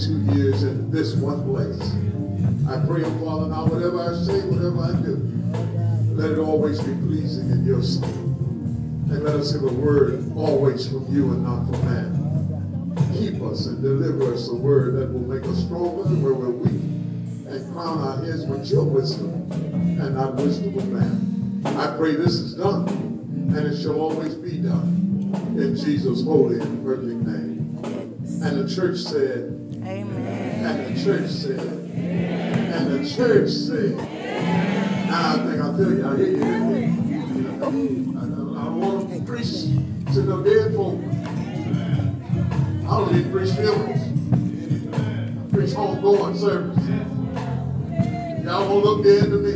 32 years in this one place. I pray, Father, now whatever I say, whatever I do, let it always be pleasing in your sight. And let us hear a word always from you and not from man. Keep us and deliver us a word that will make us stronger where we're weak and crown our heads with your wisdom and not wisdom of man. I pray this is done and it shall always be done in Jesus' holy and perfect name. And the church said, Amen. and the church said, and the church said, now I think I'll tell you, I hear you. I, I, I don't want to preach to no dead folk. I don't need to preach funerals. I preach homegoing service. Y'all won't look dead to me.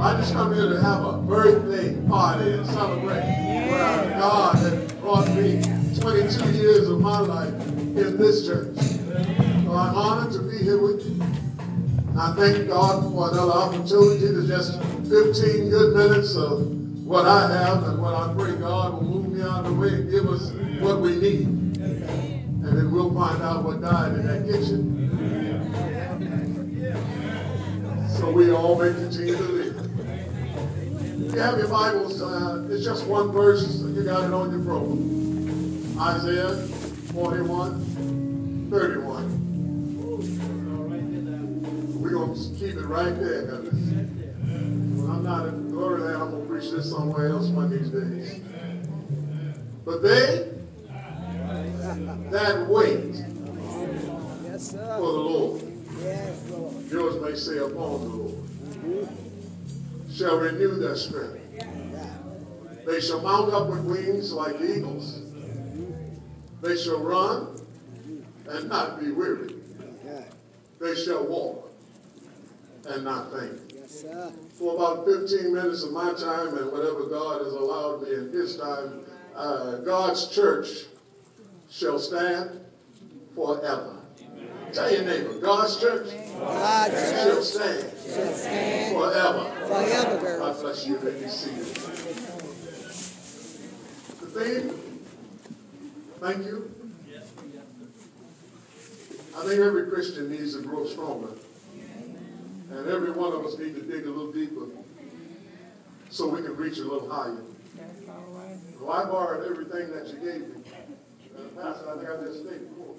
I just come here to have a birthday party and celebrate where God has brought me 22 years of my life in this church. So I'm honored to be here with you. I thank God for another opportunity to just 15 good minutes of what I have and what I pray God will move me out of the way and give us what we need. And then we'll find out what died in that kitchen. So we all may continue to live. You have your Bibles, uh, it's just one verse. You got it on your program. Isaiah 41, 31. We're going to keep it right there. 'cause When I'm not in the glory land, I'm going to preach this somewhere else one of these days. But they that wait Yes, for the Lord, Yes, Lord. yours may say upon the Lord, shall renew their strength. They shall mount up with wings like eagles. They shall run and not be weary. They shall walk and not faint. For about 15 minutes of my time and whatever God has allowed me in His time, uh, God's church shall stand forever. Tell your neighbor, God's church God shall stand shall stand forever. forever. God bless you. Let me see you. The theme, thank you. I think every Christian needs to grow stronger. And every one of us need to dig a little deeper so we can reach a little higher. Well, I borrowed everything that you gave me. Uh, Pastor, I think I just stated before.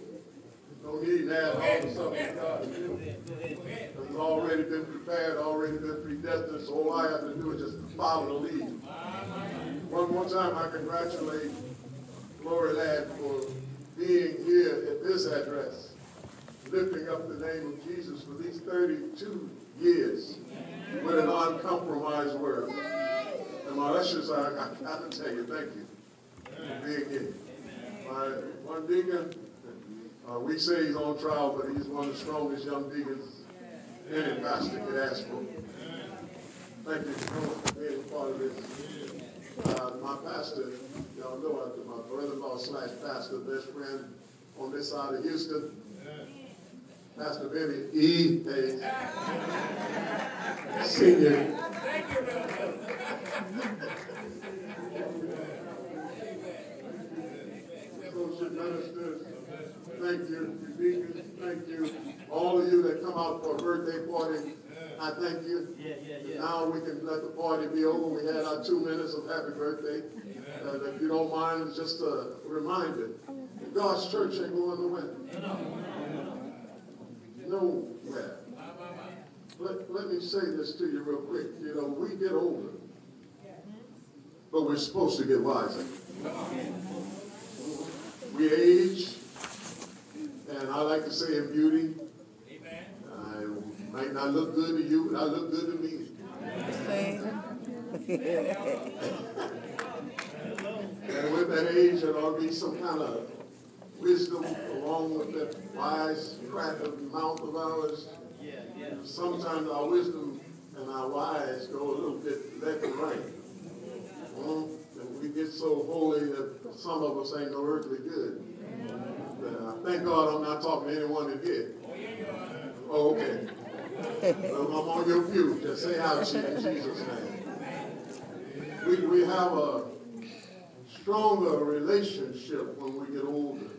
Don't need to add all the stuff that God has already been prepared, already been predestined, so all I have to do is just follow the lead. One more time, I congratulate Glory Land for being here at this address, lifting up the name of Jesus for these 32 years with an uncompromised word. And my ushers, I, I got to tell you, thank you for being here. My one deacon, uh, we say he's on trial, but he's one of the strongest young deacons any pastor could ask for. Thank you for being part of this. Uh, my pastor, y'all know, I- my brother-in-law slash pastor, best friend on this side of Houston, Pastor Benny E. Hayes, Senior. Associate ministers, thank you, you deacons, thank you. All of you that come out for a birthday party, I thank you. Yeah, yeah, yeah. Now we can let the party be over. We had our two minutes of happy birthday. And if you don't mind, it's just a reminder, God's church ain't going nowhere. Nowhere. Let, let me say this to you real quick. You know, we get older, but we're supposed to get wiser. We age, and I like to say in beauty, might not look good to you, but I look good to me. And with that age, there ought to be some kind of wisdom along with that wise crack of mouth of ours. Sometimes our wisdom and our wise go a little bit left and right. Mhm. And we get so holy that some of us ain't no earthly good. But, uh, thank God I'm not talking to anyone that did. Oh, okay. I'm on your pew. Just say ouchie in Jesus' name. We, we have a stronger relationship when we get older,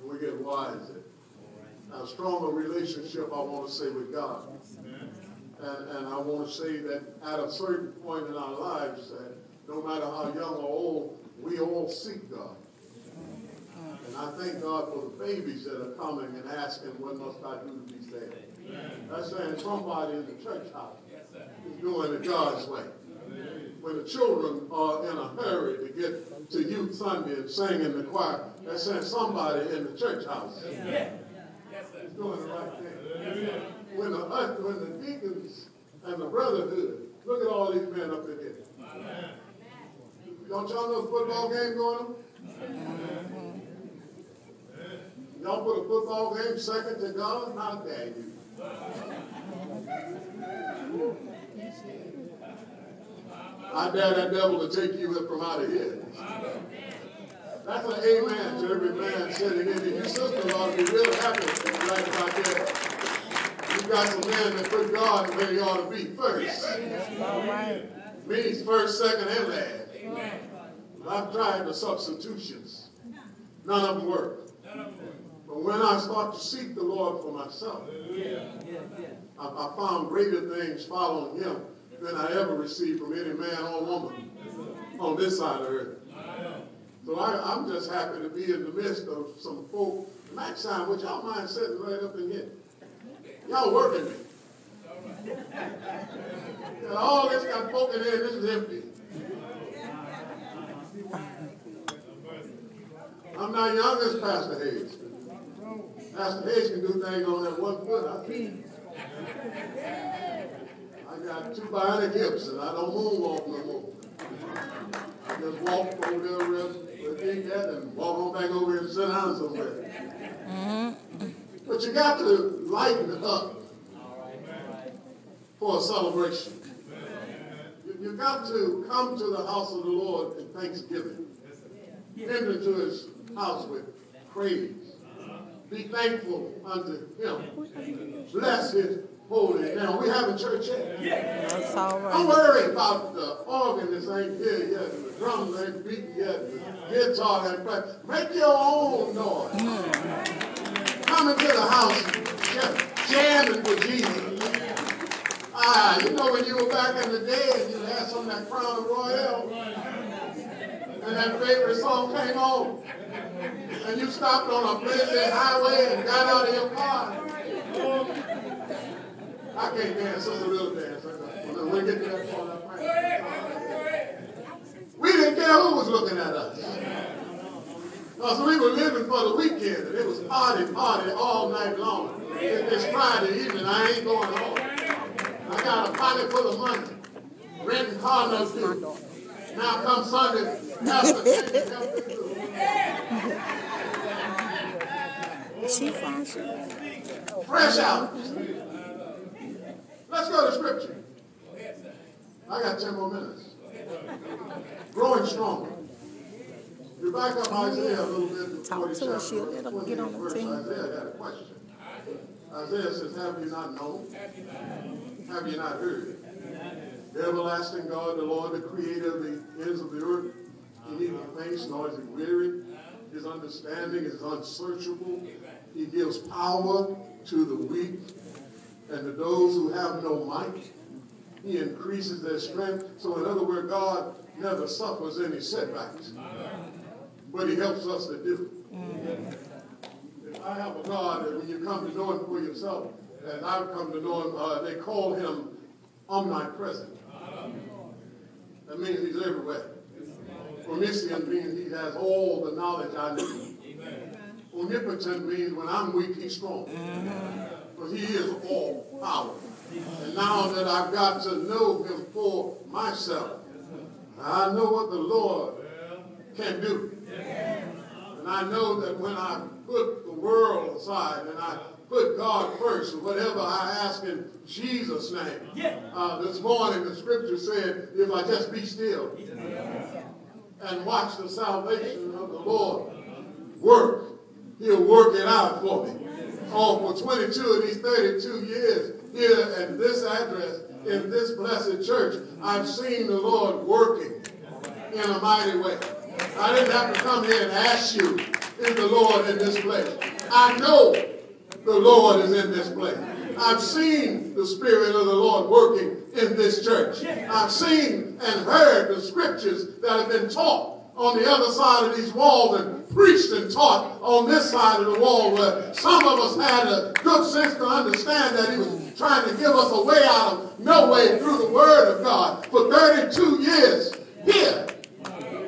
when we get wiser. A stronger relationship, I want to say, with God. And, and I want to say that at a certain point in our lives, that no matter how young or old, we all seek God. And I thank God for the babies that are coming and asking, what must I do to be saved? That's saying somebody in the church house is doing it God's way. When the children are in a hurry to get to youth Sunday and sing in the choir, that's saying somebody in the church house is doing the right thing. When the, uh, when the deacons and the brotherhood, look at all these men up in here. Don't y'all know the football game going on? Y'all put a football game second to God? How dare you? I dare that devil to take you from out of here. That's an amen to every man sitting in here. Your sister ought to be real happy right about there. You got some men that put God where he ought to be first. Means first, second, and last. I've tried the substitutions. None of them work. But when I start to seek the Lord for myself, I, I found greater things following him than I ever received from any man or woman on this side of earth. So I, I'm just happy to be in the midst of some folk. Max time, would y'all mind sitting right up in here? Y'all working me. And all this got folk in here, this is empty. I'm not young as Pastor Hayes. Pastor Hayes can do things on that one foot. I can't. I got two bionic hips and I don't moonwalk no more. I just walk over there deep that and walk on back over and sit down somewhere. Mm. But you got to lighten up for a celebration. You, you got to come to the house of the Lord in thanksgiving. Enter into his house with praise. Be thankful unto him. Bless his holy name. We have a church yet. That's all Don't right. worry about the organist ain't here yet, the drums ain't beating yet, the guitar ain't playing. Make your own noise. Come into the house, just jamming with Jesus. Ah, you know when you were back in the day and you had some of that Crown Royal, and that favorite song came on, and you stopped on a busy highway and got out of your car. I can't dance, just a little dance. When we get to that pray. We didn't care who was looking at us. Because we were living for the weekend, and it was party, party all night long. It- It's Friday evening, I ain't going home. I got a pocket full of money, renting car notes. Now come Sunday, Pastor help me it. She function. fresh out. Let's go to scripture. I got 10 more minutes. Growing stronger. You back up Isaiah a little bit. to Talk to her, 47, she'll let get on the 28th verse. team. Isaiah had a question. Isaiah says, Have you not known? Have you not heard? The everlasting God, the Lord, the creator of the ends of the earth, he neither faints nor is he weary. His understanding is unsearchable. He gives power to the weak and to those who have no might. He increases their strength. So, in other words, God never suffers any setbacks. But he helps us to do. If I have a God that when you come to know him for yourself, and I've come to know him, uh, they call him omnipresent. That means he's everywhere. Omniscient means he has all the knowledge I need. Omnipotent means when I'm weak, he's strong. But he is all power. And now that I've got to know him for myself, I know what the Lord can do. And I know that when I put the world aside and I put God first, whatever I ask in Jesus' name. Uh, this morning the scripture said, if I just be still and watch the salvation of the Lord work, he'll work it out for me. Oh, for 22 of these 32 years here at this address, in this blessed church, I've seen the Lord working in a mighty way. I didn't have to come here and ask you, is the Lord in this place? I know the Lord is in this place. I've seen the Spirit of the Lord working in this church. I've seen and heard the scriptures that have been taught on the other side of these walls and preached and taught on this side of the wall where some of us had a good sense to understand that he was trying to give us a way out of no way through the word of God for 32 years here.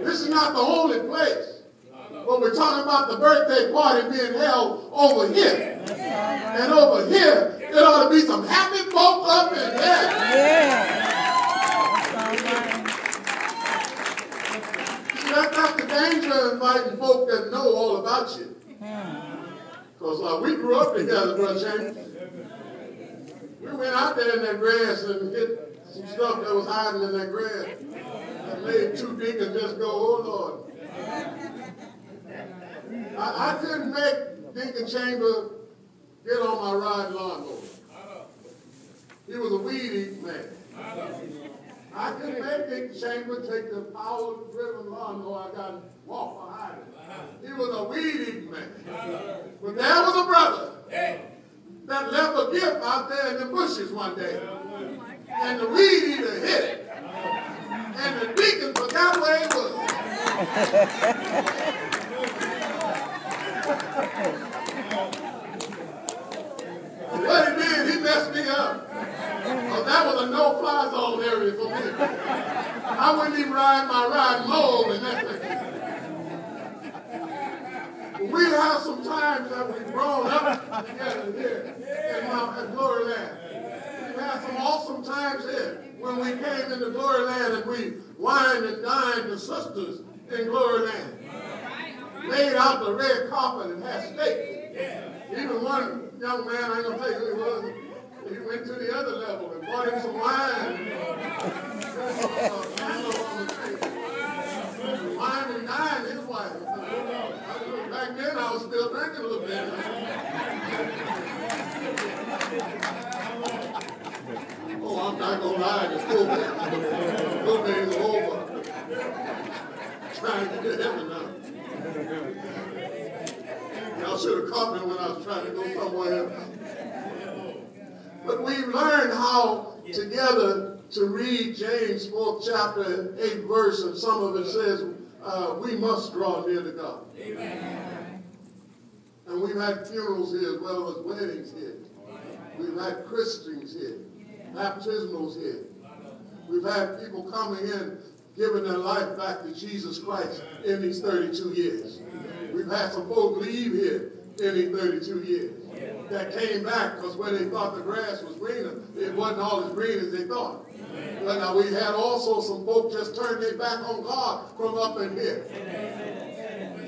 This is not the only place. But we're talking about the birthday party being held over here. And over here, it ought to be some happy folk up in here. Yeah. That's the danger of inviting folk that know all about you. Because uh, we grew up together, Brother James. We went out there in that grass and hit some stuff that was hiding in that grass. And made two deacons just go, oh Lord. I, I couldn't make Deacon Chamber get on my ride lawnmower. He was a weed eating man. I couldn't make Deacon Chamber take the power driven lawnmower I got walk behind him. He was a weed eating man. But there was a brother that left a gift out there in the bushes one day. And the weed eater hit it. And the deacon forgot where he was. What he did, he messed me up. 'Cause that was a no-fly zone area for me. I wouldn't even ride my ride low in that thing. We have some times that we've grown up together here at Glory Land. We've had some awesome times here when we came into Glory Land and we wined and dined the sisters in Glory Land. Laid out the red carpet and had steak. Even one young man, I ain't gonna tell you who he was, he went to the other level and bought him some wine. Wine and dine his wife. Back then, I was still drinking a little bit. Oh, I'm not gonna lie, the school days, school days are over. Trying to get heaven now. Y'all should have caught me when I was trying to go somewhere. But we've learned how together to read James 4th chapter, 8 verse, and some of it says, uh, we must draw near to God. Amen. And we've had funerals here as well as weddings here. We've had christenings here, baptismals here. We've had people coming in giving their life back to Jesus Christ in these 32 years. We've had some folk leave here in these 32 years that came back because where they thought the grass was greener, it wasn't all as green as they thought. But now we had also some folk just turned their back on God from up in here.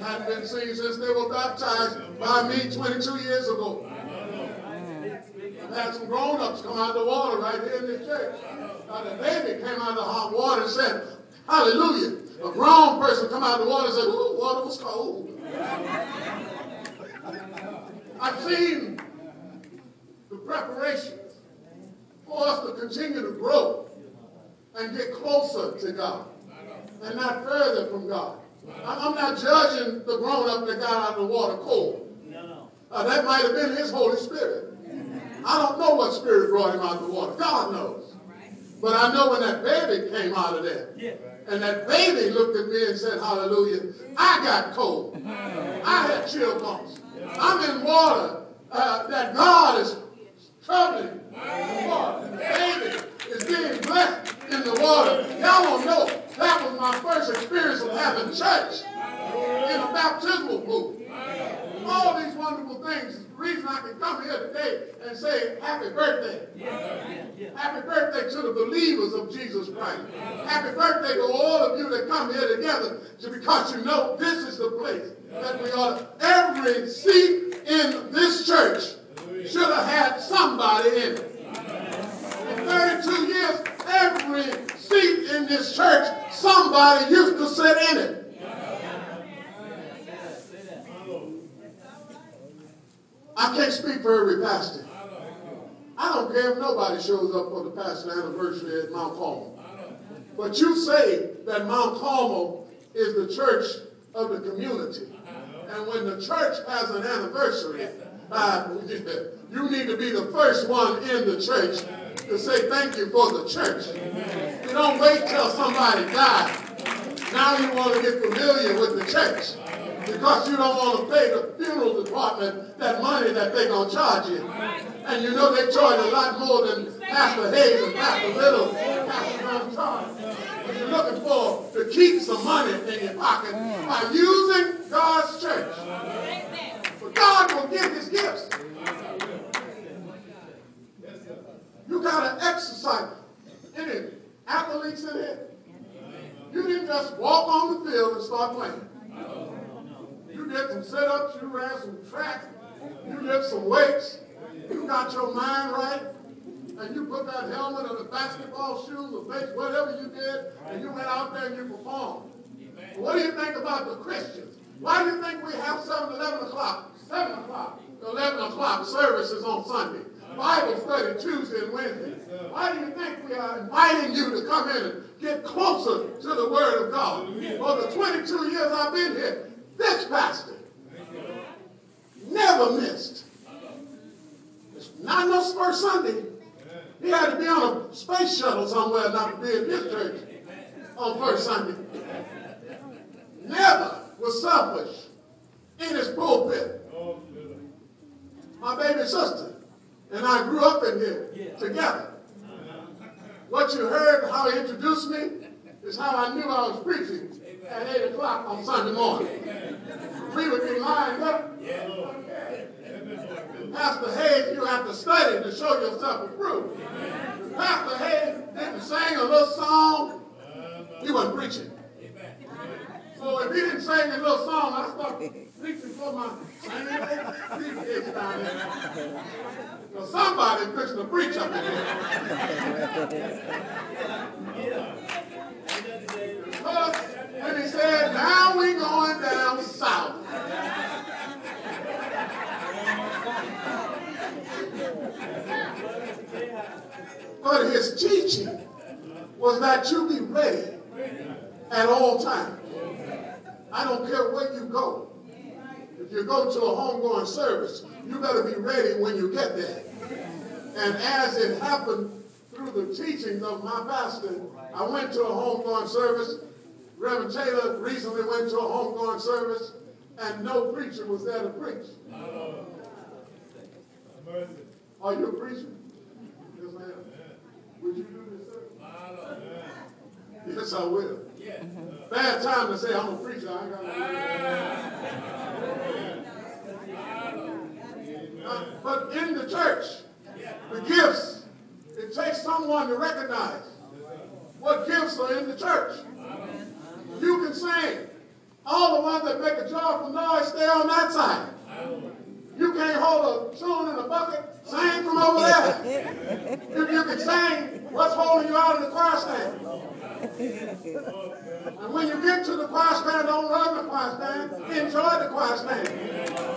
Hadn't been seen since they were baptized by me 22 years ago. I've had some grown-ups come out of the water right here in this church. Now the baby came out of the hot water and said, Hallelujah. A grown person come out of the water and said, Ooh, water was cold. I've seen the preparations for us to continue to grow and get closer to God and not further from God. I'm not judging the grown up that got out of the water cold. Uh, that might have been his Holy Spirit. I don't know what spirit brought him out of the water. God knows. But I know when that baby came out of there, and that baby looked at me and said, Hallelujah, I got cold. I had chill bumps. I'm in water uh, that God is the water. Baby is being blessed in the water. Y'all don't know that was my first experience of having church in a baptismal pool. All these wonderful things. Is the reason I can come here today and say happy birthday. Happy birthday to the believers of Jesus Christ. Happy birthday to all of you that come here together because you know this is the place that we are. Every seat in this church should have had somebody in it. In 32 years, every seat in this church, somebody used to sit in it. I can't speak for every pastor. I don't care if nobody shows up for the pastor anniversary at Mount Carmel. But you say that Mount Carmel is the church of the community. And when the church has an anniversary, you need to be the first one in the church to say thank you for the church. You don't wait till somebody dies. Now you want to get familiar with the church because you don't want to pay the funeral department that money that they're going to charge you. And you know they charge a lot more than Pastor Hayes and Pastor Little Pastor John charge. But you're looking for to keep some money in your pocket by using God's church. God will give his gifts. You got to exercise. Any athletes in here? You didn't just walk on the field and start playing. You did some sit-ups, you ran some track, you did some weights, you got your mind right, and you put that helmet or the basketball shoes or base, whatever you did, and you went out there and you performed. What do you think about the Christians? Why do you think we have 7, 11 o'clock, 7 o'clock, 11 o'clock services on Sunday? Bible study Tuesday and Wednesday. Why do you think we are inviting you to come in and get closer to the Word of God? For the 22 years I've been here, this pastor never missed. It's not no first Sunday. He had to be on a space shuttle somewhere not to be in his church on first Sunday. Never was selfish in his pulpit. My baby sister and I grew up in here together. What you heard, how he introduced me, is how I knew I was preaching at 8 o'clock on Sunday morning. We would be lined up. Pastor Hayes, you have to study to show yourself approved. Pastor Hayes didn't sing a little song, he wasn't preaching. So if he didn't sing a little song, I started there. So somebody fixing to preach up in here. Because when he said, now we going down south. But his teaching was that you be ready at all times. I don't care where you go. If you go to a homegoing service, you better be ready when you get there. And as it happened through the teachings of my pastor, I went to a homegoing service. Reverend Taylor recently went to a homegoing service, and no preacher was there to preach. Are you a preacher? Yes, ma'am. Would you do this, sir? Yes, I will. Bad time to say I'm a preacher. I ain't got But in the church, the gifts, it takes someone to recognize what gifts are in the church. You can sing. All the ones that make a joyful noise stay on that side. You can't hold a tune in a bucket, sing from over there. if you can sing, what's holding you out of the choir stand? And when you get to the choir stand, don't run the choir stand. Enjoy the choir stand.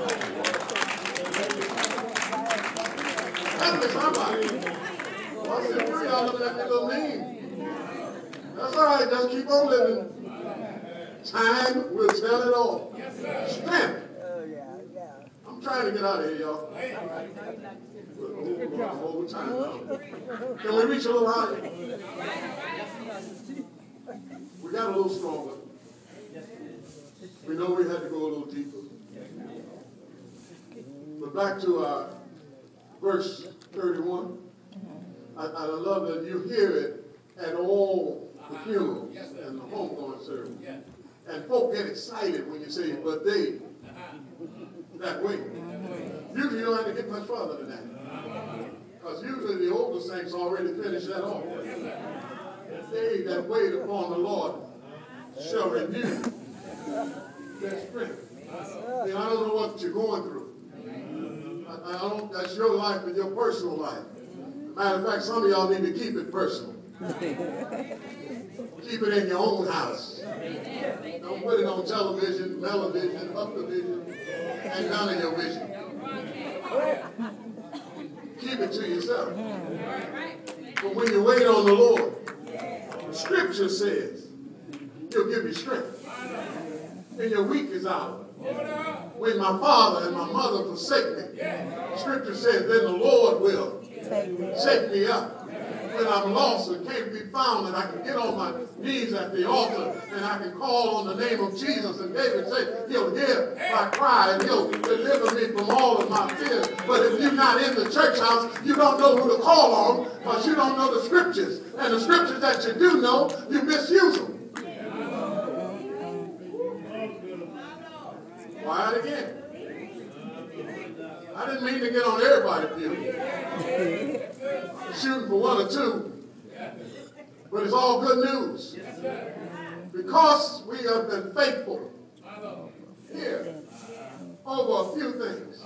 Tell me somebody. I said, you y'all. That's all right, just keep on living. Time will tell it all. Strength. I'm trying to get out of here, y'all. Over time now. Can we reach a little higher? We got a little stronger. We know we had to go a little deeper. But back to our verse 31. I, I love that you hear it at all the uh-huh. funerals and the homegoing service. And folk get excited when you say, but they, uh-huh. that way. Usually you don't have to get much further than that. Uh-huh. Because usually the older saints already finished that off. They that wait upon the Lord shall renew their strength. I don't know what you're going through. I, don't, that's your life and your personal life. Matter of fact, some of y'all need to keep it personal. keep it in your own house. Don't put it on television, television, up the vision, and none of your vision. Keep it to yourself. But when you wait on the Lord, Scripture says He'll give you strength in your weakest hour. When my father and my mother forsake me, Scripture says, then the Lord will Take me. up. When I'm lost and can't be found, and I can get on my knees at the altar and I can call on the name of Jesus. And David said, He'll hear my cry and He'll deliver me from all of my fears. But if you're not in the church house, you don't know who to call on because you don't know the scriptures. And the scriptures that you do know, you misuse them. Quiet again. I didn't mean to get on everybody's view. Shooting for one or two. But it's all good news. Because we have been faithful here over a few things.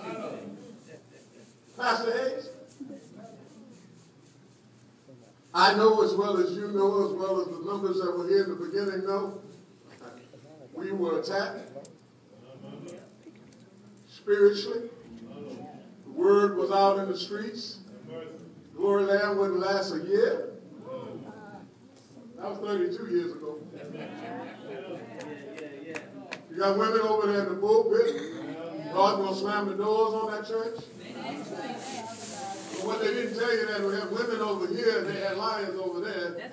Pastor Hayes, I know as well as you know, as well as the numbers that were here in the beginning know, we were attacked spiritually. The word was out in the streets. Glory Land wouldn't last a year. That was 32 years ago. You got women over there in the pulpit. God gonna slam the doors on that church. But what they didn't tell you that we had women over here, and they had lions over there.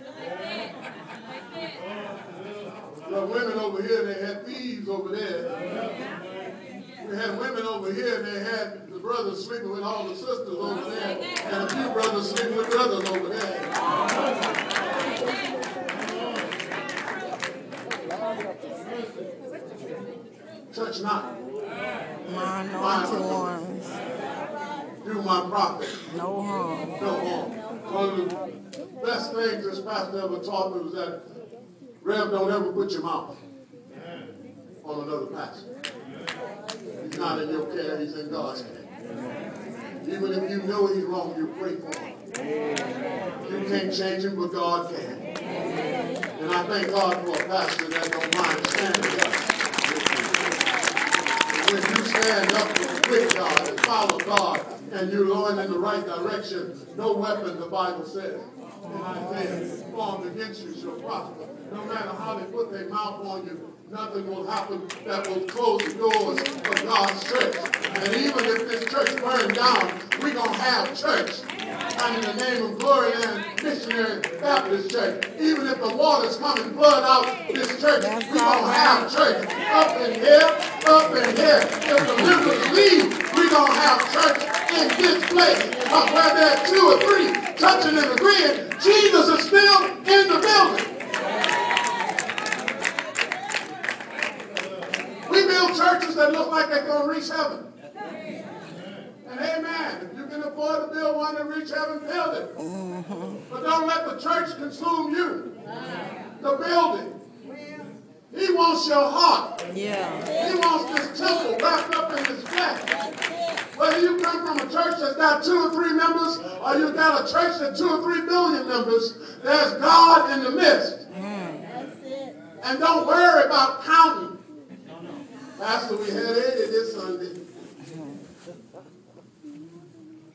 Had women over here, they had thieves over there. We had women over here, and they had the brothers sleeping with all the sisters over there, and a few brothers sleeping with brothers over there. Touch not My anointed ones. do my prophet No harm. no harm. One of the best things this pastor ever taught me was that Rev, don't ever put your mouth on another pastor. He's not in your care, he's in God's care. Even if you know he's wrong, you pray for him. You can't change him, but God can. And I thank God for a pastor that don't mind standing up. When you stand up with God and follow God and you're going in the right direction, no weapon, the Bible says, in Isaiah, formed against you shall prosper. No matter how they put their mouth on you, nothing will happen that will close the doors of God's church. And even if this church burned down, we're going to have church. And in the name of Glory Land Missionary Baptist Church, even if the waters come and flood out this church, we're going to have church up in here, up in here. If the members leave, we're going to have church in this place. But where there's two or three touching and agreeing, Jesus is still in the building. Build churches that look like they're going to reach heaven. And amen. If you can afford to build one that reach heaven, build it. But don't let the church consume you. The building. He wants your heart. Yeah. He wants this temple wrapped up in his flesh. Whether you come from a church that's got two or three members, or you got a church that's two or three billion members, there's God in the midst. Mm. And don't worry about counting. Pastor, we had 80 this Sunday.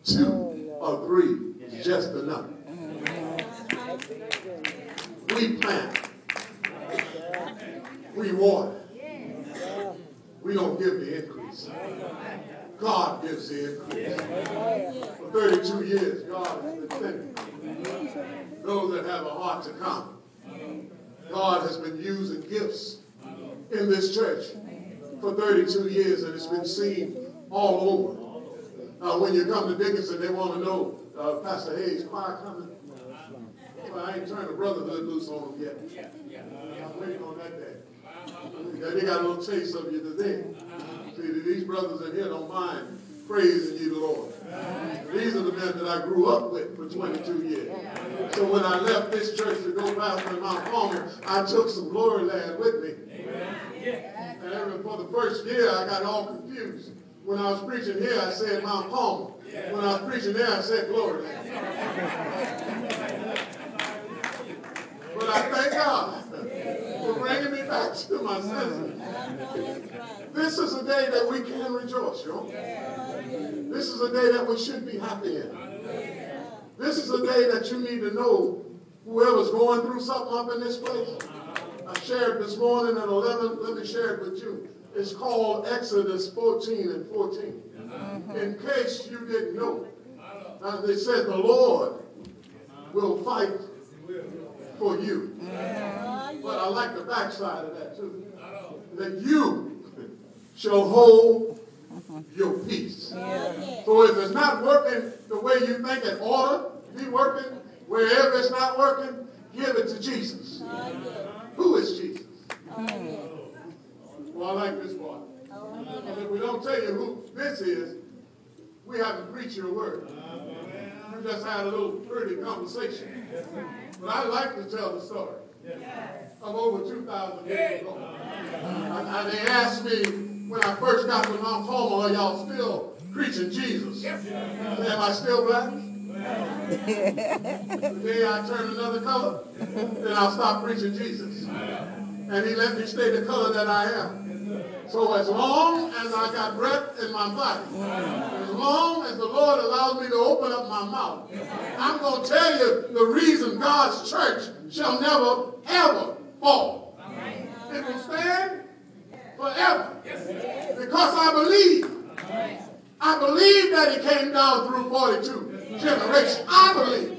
Two or three is just enough. We plant. We water. We don't give the increase. God gives the increase. For 32 years, God has been those that have a heart to come. God has been using gifts in this church for 32 years, and it's been seen all over. Uh, when you come to Dickinson, they want to know, uh, Pastor Hayes, choir coming? Well, I ain't turned the brotherhood loose on them yet. I'm waiting on that day. Yeah, They got a little taste of you today. See, these brothers in here don't mind praising you, the Lord. These are the men that I grew up with for 22 years. So when I left this church to go pastor in Mount Palmer, I took some glory land with me. And for the first year, I got all confused. When I was preaching here, I said Mount Palmer. When I was preaching there, I said glory land. But I thank God for bringing me back. to my senses. This is a day that we can rejoice, yo. This is a day that we should be happy in. This is a day that you need to know whoever's going through something up in this place. I shared this morning at 11. Let me share it with you. It's called Exodus 14 and 14. In case you didn't know, uh, they said the Lord will fight for you. But I like the backside of that too. That you shall hold Mm-hmm. your peace. So if it's not working the way you think it ought to be working, wherever it's not working, give it to Jesus. Oh, who is Jesus? Oh, well, I like this part. Because oh, if we don't tell you who this is, we haven't preached your word. We just had a little pretty conversation. But I like to tell the story of over 2,000 years ago. And, and they asked me when I first got to Mount Carmel, are y'all still preaching Jesus? Yes. Am I still black? the day I turn another color, then I'll stop preaching Jesus. And he let me stay the color that I am. So as long as I got breath in my body, as long as the Lord allows me to open up my mouth, I'm going to tell you the reason God's church shall never, ever fall. It will stand forever. Because I believe. I believe that he came down through 42 generations. I believe.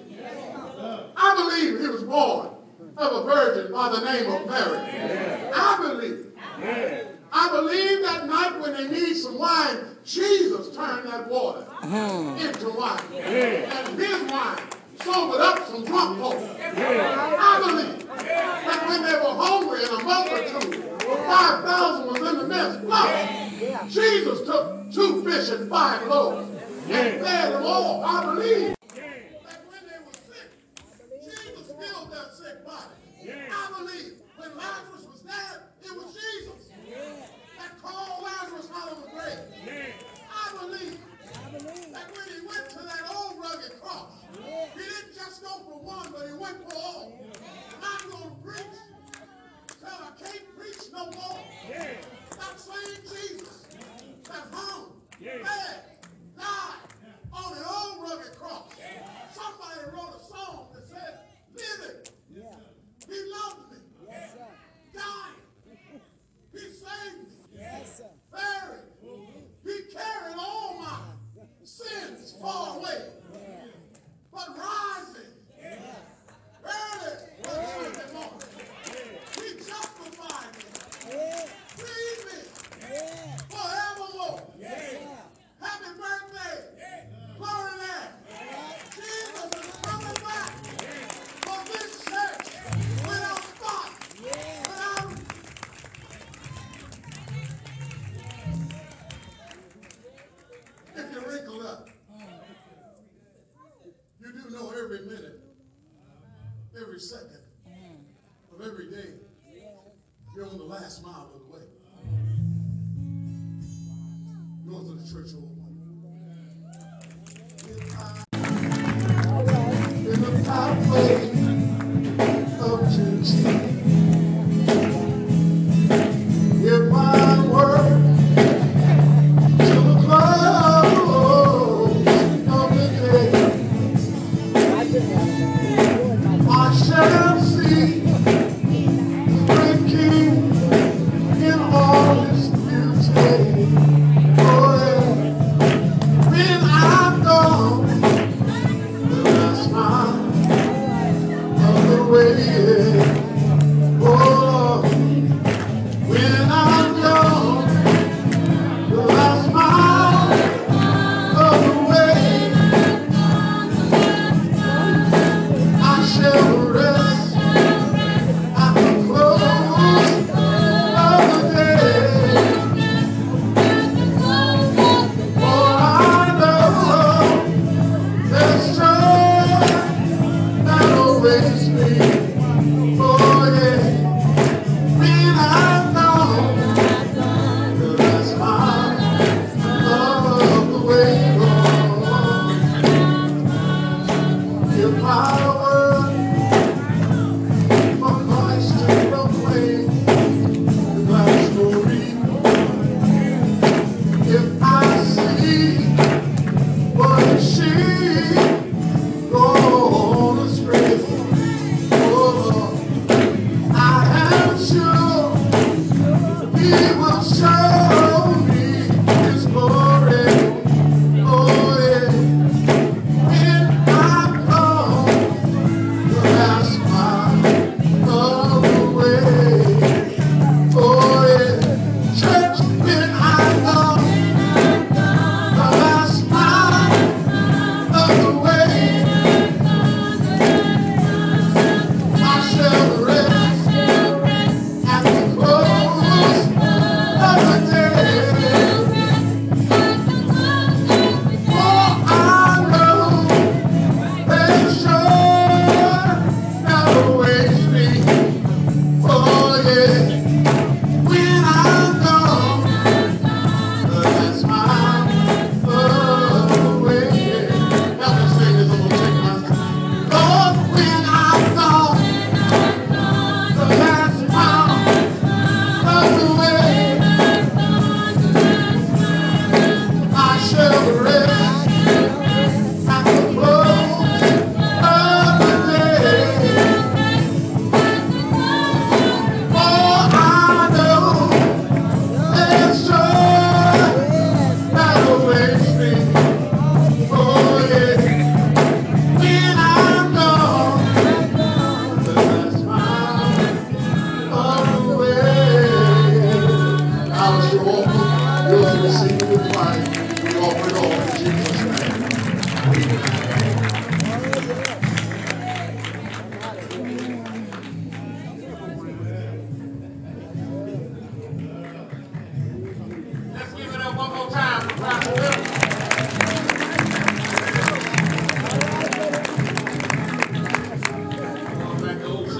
I believe he was born of a virgin by the name of Mary. I believe. I believe that night when they need some wine, Jesus turned that water hmm. into wine. And his wine sobered up some drunk folks. I believe that when they were hungry and a multitude of 5,000 the Jesus took two fish and five loaves and fed them all. I believe that when they were sick, Jesus healed their sick body. I believe when Lazarus was dead, it was Jesus that called Lazarus out of the grave. I believe that when he went to that old rugged cross, he didn't just go for one, but he went for all. And I'm going to preach till I can't preach no more. That same Jesus that hung, bled, died on an old rugged cross. Somebody wrote a song that said, living, he loved me. Died, he saved me. Buried, he carried all my sins far away. But rising, early one Sunday morning, he justified me.